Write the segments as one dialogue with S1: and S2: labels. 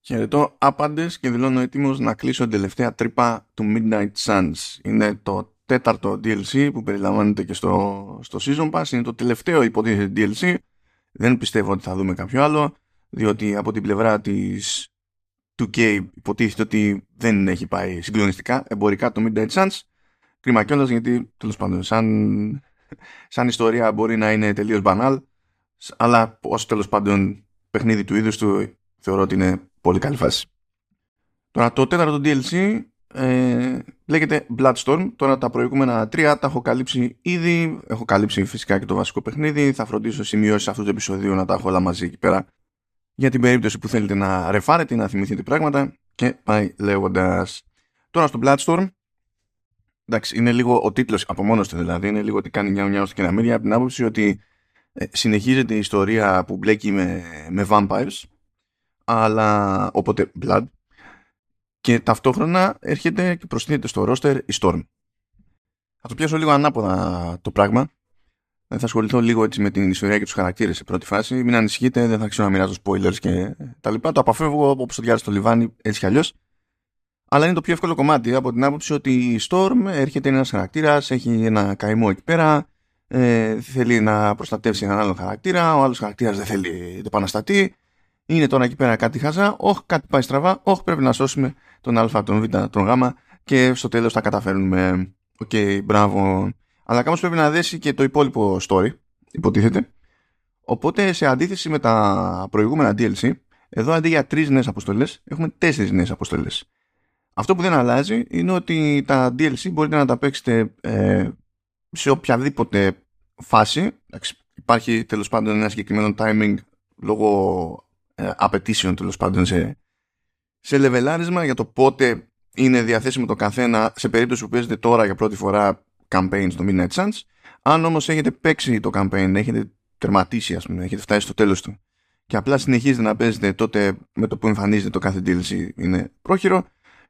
S1: Χαιρετώ άπαντες και δηλώνω έτοιμος να κλείσω την τελευταία τρύπα του Midnight Suns. Είναι το τέταρτο DLC που περιλαμβάνεται και στο, στο Season Pass. Είναι το τελευταίο υποτίθεται DLC. Δεν πιστεύω ότι θα δούμε κάποιο άλλο, διότι από την πλευρά της 2K υποτίθεται ότι δεν έχει πάει συγκλονιστικά εμπορικά το Midnight Suns. Κρίμα κιόλας γιατί τέλος πάντων σαν, σαν ιστορία μπορεί να είναι τελείως μπανάλ αλλά ως τέλος πάντων παιχνίδι του είδους του θεωρώ ότι είναι πολύ καλή φάση. Τώρα το τέταρτο DLC ε, λέγεται Bloodstorm. Τώρα τα προηγούμενα τρία τα έχω καλύψει ήδη. Έχω καλύψει φυσικά και το βασικό παιχνίδι. Θα φροντίσω σημειώσεις αυτού του επεισοδίου να τα έχω όλα μαζί εκεί πέρα. Για την περίπτωση που θέλετε να ρεφάρετε, να θυμηθείτε πράγματα. Και πάει λέγοντας. Τώρα στο Bloodstorm. Εντάξει, είναι λίγο ο τίτλος από μόνος του δηλαδή. Είναι λίγο ότι κάνει μια μια στην κεραμίδια από την άποψη ότι ε, συνεχίζεται η ιστορία που μπλέκει με, με vampires αλλά οπότε Blood και ταυτόχρονα έρχεται και προστίθεται στο roster η Storm. Θα το πιάσω λίγο ανάποδα το πράγμα. Θα ασχοληθώ λίγο έτσι με την ιστορία και τους χαρακτήρες σε πρώτη φάση. Μην ανησυχείτε, δεν θα ξέρω να μοιράζω spoilers και τα λοιπά. Το αποφεύγω όπως το διάλειμμα στο λιβάνι, έτσι κι αλλιώς. Αλλά είναι το πιο εύκολο κομμάτι από την άποψη ότι η Storm έρχεται ένας χαρακτήρας, έχει ένα καημό εκεί πέρα, ε, θέλει να προστατεύσει έναν άλλο χαρακτήρα, ο άλλος χαρακτήρας δεν θέλει το επαναστατεί είναι τώρα εκεί πέρα κάτι χαζά, όχι κάτι πάει στραβά, όχι πρέπει να σώσουμε τον Α, τον Β, τον Γ και στο τέλος τα καταφέρνουμε. ΟΚ, okay, μπράβο. Αλλά κάπως πρέπει να δέσει και το υπόλοιπο story, υποτίθεται. Οπότε σε αντίθεση με τα προηγούμενα DLC, εδώ αντί για τρεις νέες αποστολές, έχουμε τέσσερις νέες αποστολές. Αυτό που δεν αλλάζει είναι ότι τα DLC μπορείτε να τα παίξετε ε, σε οποιαδήποτε φάση. Υπάρχει τέλος πάντων ένα συγκεκριμένο timing λόγω ε, απαιτήσεων τέλος πάντων σε, σε λεβελάρισμα για το πότε είναι διαθέσιμο το καθένα σε περίπτωση που παίζετε τώρα για πρώτη φορά campaign στο Midnight Suns. Αν όμως έχετε παίξει το campaign, έχετε τερματίσει ας πούμε, έχετε φτάσει στο τέλος του και απλά συνεχίζετε να παίζετε τότε με το που εμφανίζεται το κάθε DLC είναι πρόχειρο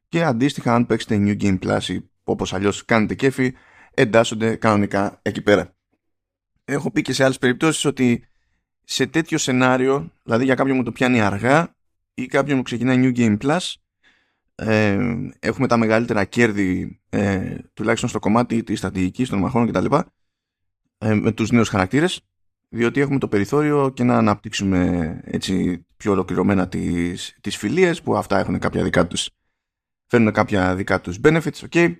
S1: και αντίστοιχα αν παίξετε New Game Plus ή όπως αλλιώς κάνετε κέφι εντάσσονται κανονικά εκεί πέρα. Έχω πει και σε άλλες περιπτώσεις ότι σε τέτοιο σενάριο, δηλαδή για κάποιον που το πιάνει αργά ή κάποιον που ξεκινάει New Game Plus, ε, έχουμε τα μεγαλύτερα κέρδη ε, τουλάχιστον στο κομμάτι της στρατηγικής των μαχών κτλ. Ε, με τους νέους χαρακτήρες διότι έχουμε το περιθώριο και να αναπτύξουμε έτσι πιο ολοκληρωμένα τις, τις φιλίες που αυτά έχουν κάποια δικά τους φέρνουν κάποια δικά τους benefits okay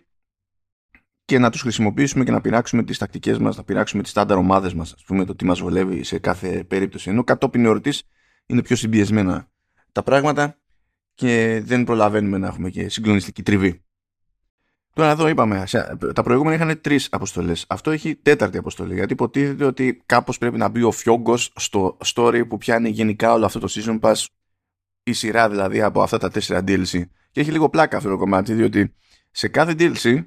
S1: και να τους χρησιμοποιήσουμε και να πειράξουμε τις τακτικές μας, να πειράξουμε τις στάνταρ ομάδες μας, ας πούμε το τι μας βολεύει σε κάθε περίπτωση. Ενώ κατόπιν εορτής είναι πιο συμπιεσμένα τα πράγματα και δεν προλαβαίνουμε να έχουμε και συγκλονιστική τριβή. Τώρα εδώ είπαμε, τα προηγούμενα είχαν τρεις αποστολές. Αυτό έχει τέταρτη αποστολή. Γιατί υποτίθεται ότι κάπως πρέπει να μπει ο φιόγκος στο story που πιάνει γενικά όλο αυτό το season pass, η σειρά δηλαδή από αυτά τα τέσσερα DLC. Και έχει λίγο πλάκα αυτό το κομμάτι, διότι σε κάθε DLC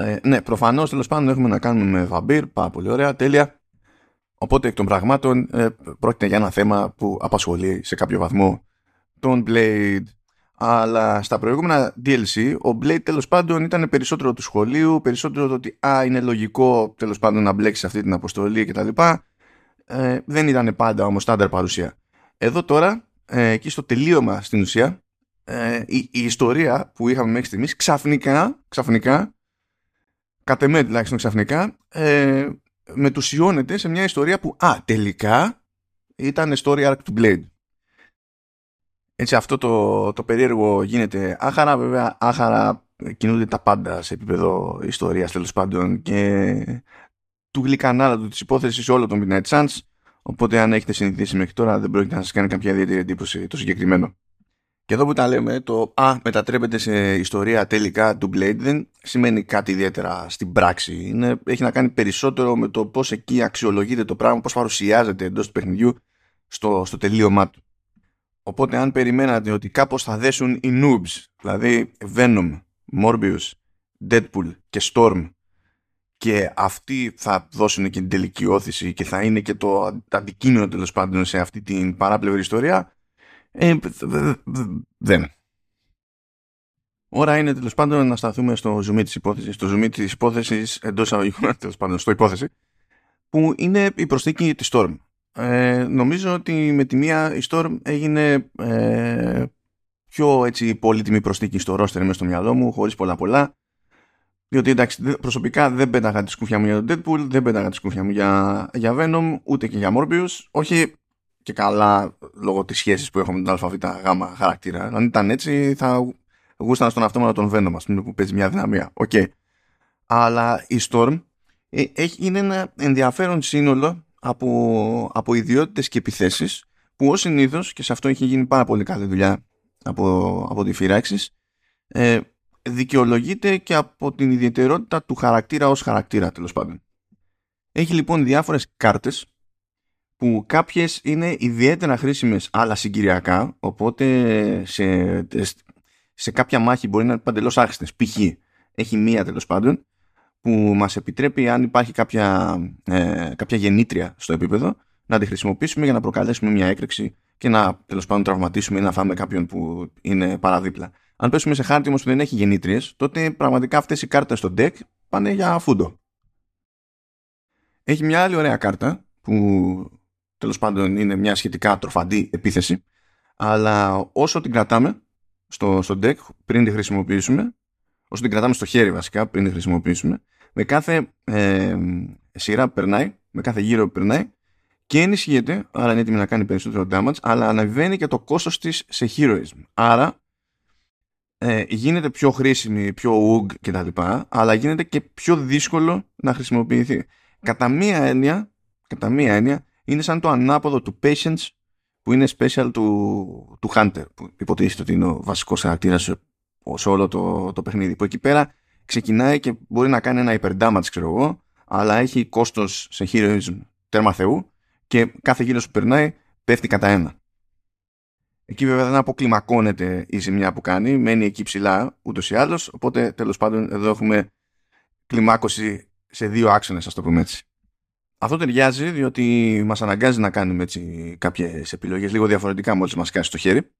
S1: ε, ναι, προφανώς τέλος πάντων έχουμε να κάνουμε με βαμπύρ. Πάρα πολύ ωραία, τέλεια. Οπότε εκ των πραγμάτων ε, πρόκειται για ένα θέμα που απασχολεί σε κάποιο βαθμό τον Blade. Αλλά στα προηγούμενα DLC ο Blade τέλος πάντων ήταν περισσότερο του σχολείου, περισσότερο το ότι α, είναι λογικό τέλος πάντων να μπλέξεις αυτή την αποστολή κτλ. Ε, δεν ήταν πάντα όμως στάνταρ παρουσία. Εδώ τώρα, ε, εκεί στο τελείωμα στην ουσία, ε, η, η, ιστορία που είχαμε μέχρι στιγμής ξαφνικά, ξαφνικά κατ' εμέ τουλάχιστον ξαφνικά, ε, μετουσιώνεται σε μια ιστορία που, α, τελικά ήταν story arc του Blade. Έτσι αυτό το, το περίεργο γίνεται άχαρα, βέβαια άχαρα κινούνται τα πάντα σε επίπεδο ιστορίας τέλος πάντων και του γλυκανάλα του της υπόθεσης όλο τον Midnight Suns οπότε αν έχετε συνηθίσει μέχρι τώρα δεν πρόκειται να σας κάνει κάποια ιδιαίτερη εντύπωση το συγκεκριμένο. Και εδώ που τα λέμε, το «Α, μετατρέπεται σε ιστορία τελικά του Blade» δεν σημαίνει κάτι ιδιαίτερα στην πράξη. Είναι, έχει να κάνει περισσότερο με το πώς εκεί αξιολογείται το πράγμα, πώς παρουσιάζεται εντός του παιχνιδιού στο, στο τελείωμά του. Οπότε αν περιμένατε ότι κάπως θα δέσουν οι noobs, δηλαδή Venom, Morbius, Deadpool και Storm και αυτοί θα δώσουν και την τελική όθηση και θα είναι και το αντικείμενο τέλος πάντων σε αυτή την παράπλευρη ιστορία, ε, δεν. Ώρα είναι τέλος πάντων να σταθούμε στο ζουμί της υπόθεσης. Στο ζουμί της υπόθεσης εντός αγωγικών, τέλος πάντων, στο υπόθεση, που είναι η προσθήκη της Storm. Ε, νομίζω ότι με τη μία η Storm έγινε ε, πιο έτσι πολύτιμη προσθήκη στο ρόστερ μέσα στο μυαλό μου, χωρίς πολλά πολλά. Διότι εντάξει, προσωπικά δεν πέταγα τη σκούφια μου για τον Deadpool, δεν πέταγα τη σκούφια μου για, για Venom, ούτε και για Morbius. Όχι και καλά λόγω της σχέσης που έχω με τον Α Β Γ χαρακτήρα. Αν ήταν έτσι, θα γούστανα στον αυτόματο τον Venom, ας πούμε, που παίζει μια αδυναμία. Ok. Okay. Αλλά η Storm ε, έχει, είναι ένα ενδιαφέρον σύνολο από, από ιδιότητες και επιθέσεις που ως συνήθως και σε αυτό έχει γίνει πάρα πολύ καλή δουλειά από, από τη φυράξης ε, δικαιολογείται και από την ιδιαιτερότητα του χαρακτήρα ως χαρακτήρα τέλος πάντων. Έχει λοιπόν διάφορες κάρτες που κάποιες είναι ιδιαίτερα χρήσιμες αλλά συγκυριακά οπότε σε, σε κάποια μάχη μπορεί να είναι παντελώς άχρηστες. Π.χ. έχει μία τέλος πάντων που μας επιτρέπει αν υπάρχει κάποια, ε, κάποια γεννήτρια στο επίπεδο να τη χρησιμοποιήσουμε για να προκαλέσουμε μια έκρηξη και να τέλος πάντων τραυματίσουμε ή να φάμε κάποιον που είναι παραδίπλα. Αν πέσουμε σε χάρτη όμως που δεν έχει γεννήτριες, τότε πραγματικά αυτές οι κάρτες στο deck πάνε για φούντο. Έχει μια άλλη ωραία κάρτα που τέλος πάντων είναι μια σχετικά τροφαντή επίθεση, αλλά όσο την κρατάμε στο, στο deck πριν τη χρησιμοποιήσουμε, όσο την κρατάμε στο χέρι βασικά πριν τη χρησιμοποιήσουμε, με κάθε ε, σειρά που περνάει, με κάθε γύρο που περνάει, και ενισχύεται, άρα είναι έτοιμη να κάνει περισσότερο damage, αλλά αναβαίνει και το κόστος της σε heroism. Άρα ε, γίνεται πιο χρήσιμη, πιο ugg κτλ. Αλλά γίνεται και πιο δύσκολο να χρησιμοποιηθεί. Κατά μία έννοια, κατά μία έννοια είναι σαν το ανάποδο του patience που είναι special του, του Hunter που υποτίθεται ότι είναι ο βασικός χαρακτήρας σε, σε όλο το, το παιχνίδι που εκεί πέρα ξεκινάει και μπορεί να κάνει ένα hyper ξέρω εγώ αλλά έχει κόστος σε heroism τέρμα θεού και κάθε γύρο που περνάει πέφτει κατά ένα. Εκεί βέβαια δεν αποκλιμακώνεται η ζημιά που κάνει, μένει εκεί ψηλά ούτως ή άλλως. Οπότε τέλος πάντων εδώ έχουμε κλιμάκωση σε δύο άξονες, ας το πούμε έτσι. Αυτό ταιριάζει διότι μας αναγκάζει να κάνουμε έτσι κάποιες επιλογές λίγο διαφορετικά μόλις μας κάσει το χέρι.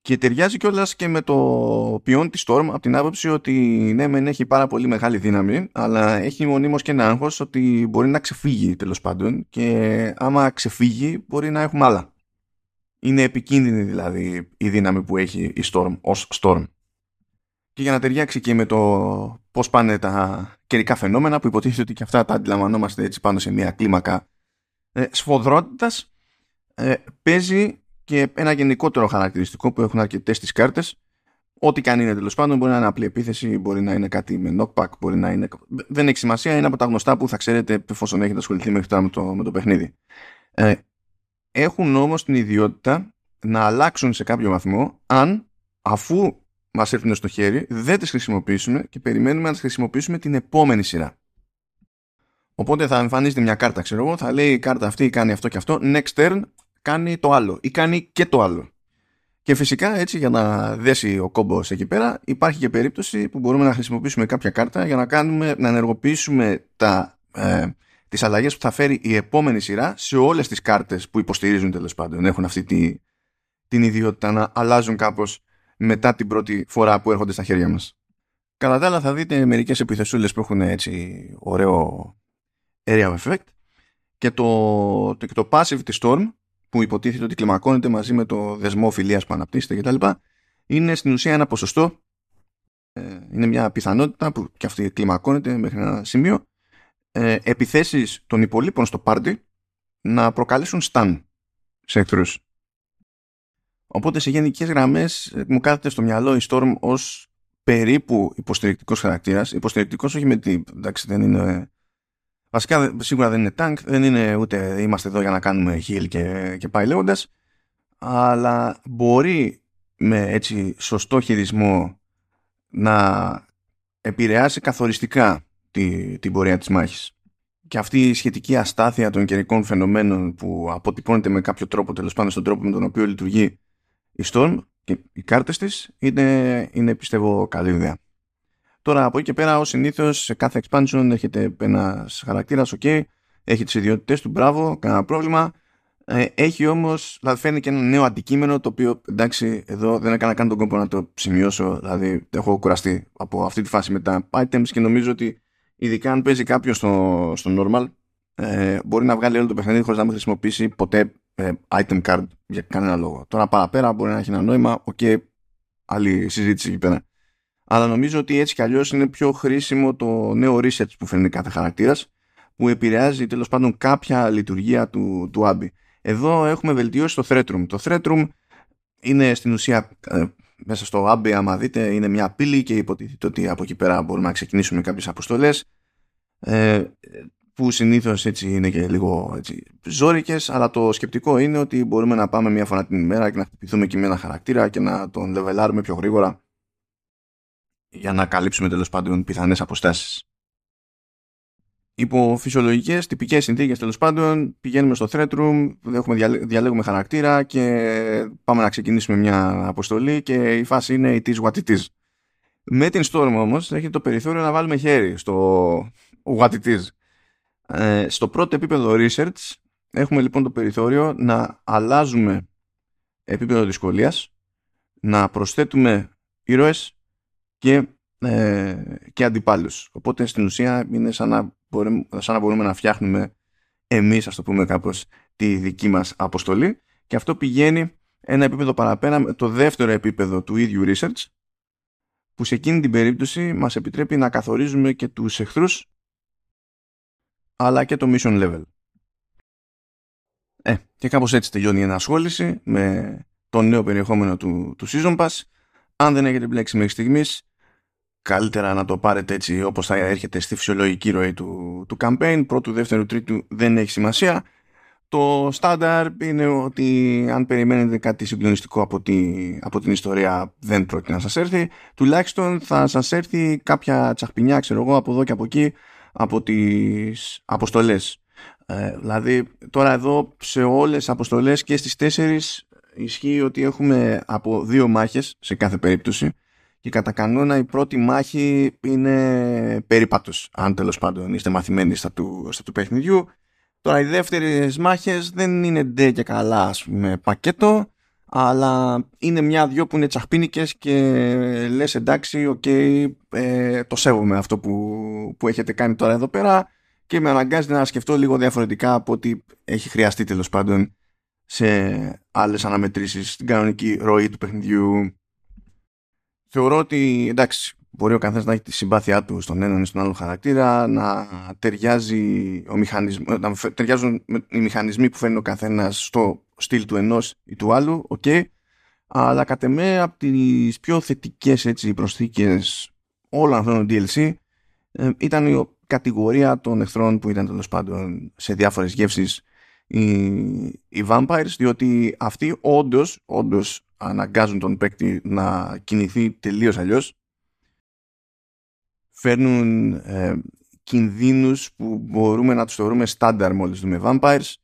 S1: Και ταιριάζει κιόλας και με το ποιόν της Storm από την άποψη ότι ναι, μεν έχει πάρα πολύ μεγάλη δύναμη, αλλά έχει μονίμως και ένα άγχος ότι μπορεί να ξεφύγει τέλος πάντων και άμα ξεφύγει μπορεί να έχουμε άλλα. Είναι επικίνδυνη δηλαδή η δύναμη που έχει η Storm ως Storm. Και για να ταιριάξει και με το πώς πάνε τα καιρικά φαινόμενα που υποτίθεται ότι και αυτά τα αντιλαμβανόμαστε έτσι πάνω σε μια κλίμακα ε, σφοδρότητας ε, παίζει και ένα γενικότερο χαρακτηριστικό που έχουν αρκετές τις κάρτες. Ό,τι και αν είναι τέλος πάντων, μπορεί να είναι απλή επίθεση, μπορεί να είναι κάτι με knockback, μπορεί να είναι. Δεν έχει σημασία, είναι από τα γνωστά που θα ξέρετε εφόσον έχετε ασχοληθεί μέχρι τώρα με το, με το παιχνίδι. Ε, έχουν όμως την ιδιότητα να αλλάξουν σε κάποιο βαθμό αν αφού μας έρθουν στο χέρι δεν τις χρησιμοποιήσουμε και περιμένουμε να τις χρησιμοποιήσουμε την επόμενη σειρά. Οπότε θα εμφανίζεται μια κάρτα, ξέρω εγώ, θα λέει η κάρτα αυτή κάνει αυτό και αυτό. Next turn κάνει το άλλο ή κάνει και το άλλο. Και φυσικά έτσι για να δέσει ο κόμπος εκεί πέρα υπάρχει και περίπτωση που μπορούμε να χρησιμοποιήσουμε κάποια κάρτα για να, κάνουμε, να ενεργοποιήσουμε τα, ε, τις αλλαγές που θα φέρει η επόμενη σειρά σε όλες τις κάρτες που υποστηρίζουν τέλος πάντων. Έχουν αυτή τη, την ιδιότητα να αλλάζουν κάπως μετά την πρώτη φορά που έρχονται στα χέρια μας. Κατά τα άλλα θα δείτε μερικές επιθεσούλες που έχουν έτσι ωραίο area effect και το, το, το passive της Storm που υποτίθεται ότι κλιμακώνεται μαζί με το δεσμό φιλίας που αναπτύσσεται κτλ. Είναι στην ουσία ένα ποσοστό, ε, είναι μια πιθανότητα που και αυτή κλιμακώνεται μέχρι ένα σημείο, ε, επιθέσεις των υπολείπων στο πάρτι να προκαλέσουν stun σε εχθρούς. Οπότε σε γενικές γραμμές ε, μου κάθεται στο μυαλό η Storm ως περίπου υποστηρικτικός χαρακτήρας. Υποστηρικτικός όχι με τι. Εντάξει, δεν είναι Βασικά σίγουρα δεν είναι tank, δεν είναι ούτε είμαστε εδώ για να κάνουμε heal και, και πάει λέγοντας. Αλλά μπορεί με έτσι σωστό χειρισμό να επηρεάσει καθοριστικά τη, την πορεία της μάχης. Και αυτή η σχετική αστάθεια των καιρικών φαινομένων που αποτυπώνεται με κάποιο τρόπο τέλος πάντων στον τρόπο με τον οποίο λειτουργεί η Storm και οι κάρτες της είναι, είναι πιστεύω καλή ιδέα. Τώρα από εκεί και πέρα, ως συνήθως, σε κάθε expansion έχετε ένας χαρακτήρας, OK, έχει τις ιδιότητέ του, μπράβο, κανένα πρόβλημα. Ε, έχει όμως, δηλαδή φαίνει και ένα νέο αντικείμενο το οποίο εντάξει, εδώ δεν έκανα καν τον κόπο να το σημειώσω. Δηλαδή, έχω κουραστεί από αυτή τη φάση με τα items και νομίζω ότι ειδικά αν παίζει κάποιος στο, στο normal, ε, μπορεί να βγάλει όλο το παιχνίδι χωρίς να μην χρησιμοποιήσει ποτέ ε, item card για κανένα λόγο. Τώρα παραπέρα μπορεί να έχει ένα νόημα, ok, okay, άλλη συζήτηση εκεί πέρα. Αλλά νομίζω ότι έτσι κι αλλιώς είναι πιο χρήσιμο το νέο research που φέρνει κάθε χαρακτήρας, που επηρεάζει τέλος πάντων κάποια λειτουργία του, του Abbey. Εδώ έχουμε βελτιώσει το threat room. Το threat room είναι στην ουσία ε, μέσα στο Abbey, άμα δείτε, είναι μια πύλη και υποτίθεται ότι από εκεί πέρα μπορούμε να ξεκινήσουμε κάποιες αποστολές. Ε, που συνήθως έτσι είναι και λίγο έτσι, ζόρικες, αλλά το σκεπτικό είναι ότι μπορούμε να πάμε μία φορά την ημέρα και να χτυπηθούμε και με ένα χαρακτήρα και να τον λεβελάρουμε πιο γρήγορα για να καλύψουμε τέλος πάντων πιθανές αποστάσεις. Υπό φυσιολογικές, τυπικές συνθήκες τέλος πάντων πηγαίνουμε στο thread room, έχουμε, διαλέγουμε χαρακτήρα και πάμε να ξεκινήσουμε μια αποστολή και η φάση είναι η is what it is. Με την Storm όμως έχει το περιθώριο να βάλουμε χέρι στο what it is ε, στο πρώτο επίπεδο research έχουμε λοιπόν το περιθώριο να αλλάζουμε επίπεδο δυσκολίας, να προσθέτουμε ήρωες και, ε, και αντιπάλους. Οπότε στην ουσία είναι σαν να, μπορούμε, σαν να μπορούμε να φτιάχνουμε εμείς, ας το πούμε κάπως, τη δική μας αποστολή και αυτό πηγαίνει ένα επίπεδο παραπέρα με το δεύτερο επίπεδο του ίδιου research που σε εκείνη την περίπτωση μας επιτρέπει να καθορίζουμε και τους εχθρούς αλλά και το mission level. Ε, και κάπως έτσι τελειώνει η ενασχόληση με το νέο περιεχόμενο του, του Season Pass. Αν δεν έχετε μπλέξει μέχρι στιγμής, καλύτερα να το πάρετε έτσι όπως θα έρχεται στη φυσιολογική ροή του, του campaign. Πρώτου, δεύτερου, τρίτου δεν έχει σημασία. Το στάνταρ είναι ότι αν περιμένετε κάτι συγκλονιστικό από, τη, από την ιστορία δεν πρόκειται να σας έρθει. Τουλάχιστον θα σας έρθει κάποια τσαχπινιά, ξέρω εγώ, από εδώ και από εκεί από τις αποστολές. Ε, δηλαδή τώρα εδώ σε όλες τις αποστολές και στις τέσσερις ισχύει ότι έχουμε από δύο μάχες σε κάθε περίπτωση και κατά κανόνα η πρώτη μάχη είναι περίπατος αν τέλος πάντων είστε μαθημένοι στα του, στα του παιχνιδιού τώρα οι δεύτερες μάχες δεν είναι ντε και καλά ας πούμε πακέτο αλλά είναι μια-δυο που είναι τσαχπίνικες και λες εντάξει, οκ, ε, το σέβομαι αυτό που, που έχετε κάνει τώρα εδώ πέρα και με αναγκάζει να σκεφτώ λίγο διαφορετικά από ό,τι έχει χρειαστεί τέλος πάντων σε άλλες αναμετρήσεις στην κανονική ροή του παιχνιδιού. Θεωρώ ότι εντάξει, μπορεί ο καθένας να έχει τη συμπάθειά του στον έναν ή στον άλλο χαρακτήρα, να ταιριάζει ο μηχανισμό, να ταιριάζουν οι μηχανισμοί που φέρνει ο καθένας στο στυλ του ενός ή του άλλου, ok. Okay. Αλλά κατ' εμέ από τις πιο θετικές έτσι, προσθήκες όλων αυτών των DLC ε, ήταν η κατηγορία των εχθρών που ήταν τέλος πάντων σε διάφορες γεύσεις οι, οι vampires διότι αυτοί όντως, όντως αναγκάζουν τον παίκτη να κινηθεί τελείως αλλιώς φέρνουν ε, κινδύνους που μπορούμε να τους θεωρούμε στάνταρ μόλις δούμε vampires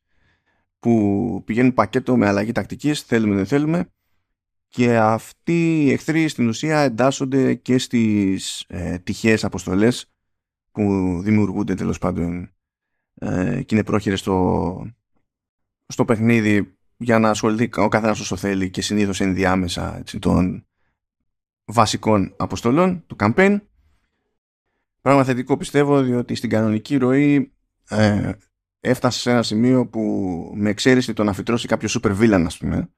S1: που πηγαίνουν πακέτο με αλλαγή τακτικής, θέλουμε δεν θέλουμε και αυτοί οι εχθροί στην ουσία εντάσσονται και στις ε, τυχαίες αποστολές που δημιουργούνται τέλος πάντων ε, και είναι πρόχειρες στο, στο παιχνίδι για να ασχοληθεί ο καθένας όσο θέλει και συνήθως ενδιάμεσα έτσι, των βασικών αποστολών του campaign. Πράγμα θετικό πιστεύω διότι στην κανονική ροή ε, έφτασε σε ένα σημείο που με εξαίρεση το να φυτρώσει κάποιο super villain ας πούμε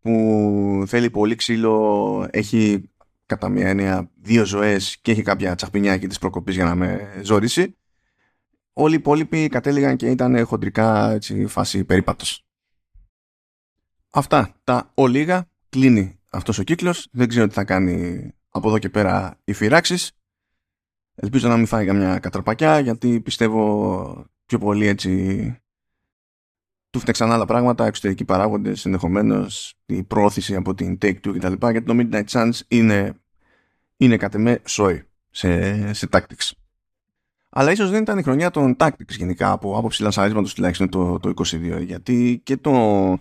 S1: που θέλει πολύ ξύλο έχει κατά μία έννοια δύο ζωές και έχει κάποια τσαχπινιά εκεί της προκοπής για να με ζόρισει όλοι οι υπόλοιποι κατέληγαν και ήταν χοντρικά έτσι, φάση περίπατος. Αυτά τα ολίγα. Κλείνει αυτός ο κύκλος. Δεν ξέρω τι θα κάνει από εδώ και πέρα οι φυράξεις ελπίζω να μην φάει καμιά κατραπακιά γιατί πιστεύω πιο πολύ έτσι του φτιάξαν άλλα πράγματα, εξωτερικοί παράγοντες, ενδεχομένως η πρόθεση από την Take Two κτλ. Γιατί το Midnight Suns είναι, είναι κατ' εμέ σόι σε, σε tactics. Αλλά ίσως δεν ήταν η χρονιά των tactics γενικά από άποψη λανσαρίσματος τουλάχιστον το, το 22. Γιατί και το,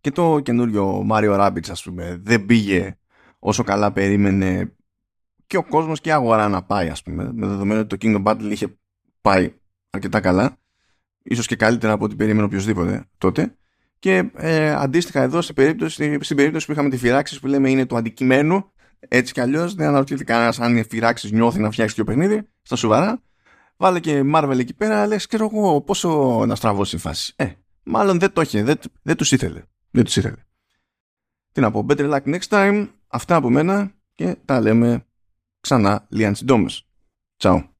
S1: και το καινούριο Mario Rabbids, ας πούμε, δεν πήγε όσο καλά περίμενε και ο κόσμος και η αγορά να πάει, ας πούμε. Με δεδομένο ότι το Kingdom Battle είχε πάει αρκετά καλά, ίσως και καλύτερα από ό,τι περίμενε οποιοδήποτε τότε. Και ε, αντίστοιχα εδώ στην περίπτωση, στην περίπτωση που είχαμε τη φυράξη που λέμε είναι το αντικειμένου, έτσι κι αλλιώς δεν αναρωτιέται κανένας αν οι φυράξη νιώθει να φτιάξει το παιχνίδι, στα σοβαρά. Βάλε και Marvel εκεί πέρα, λες, ξέρω εγώ, πόσο να στραβώσει η φάση. Ε, μάλλον δεν το είχε, δεν, δεν τους ήθελε. Δεν τους ήθελε. Τι να πω, better luck next time. Αυτά από μένα και τα λέμε ξανά λίγαν συντόμες. Ciao.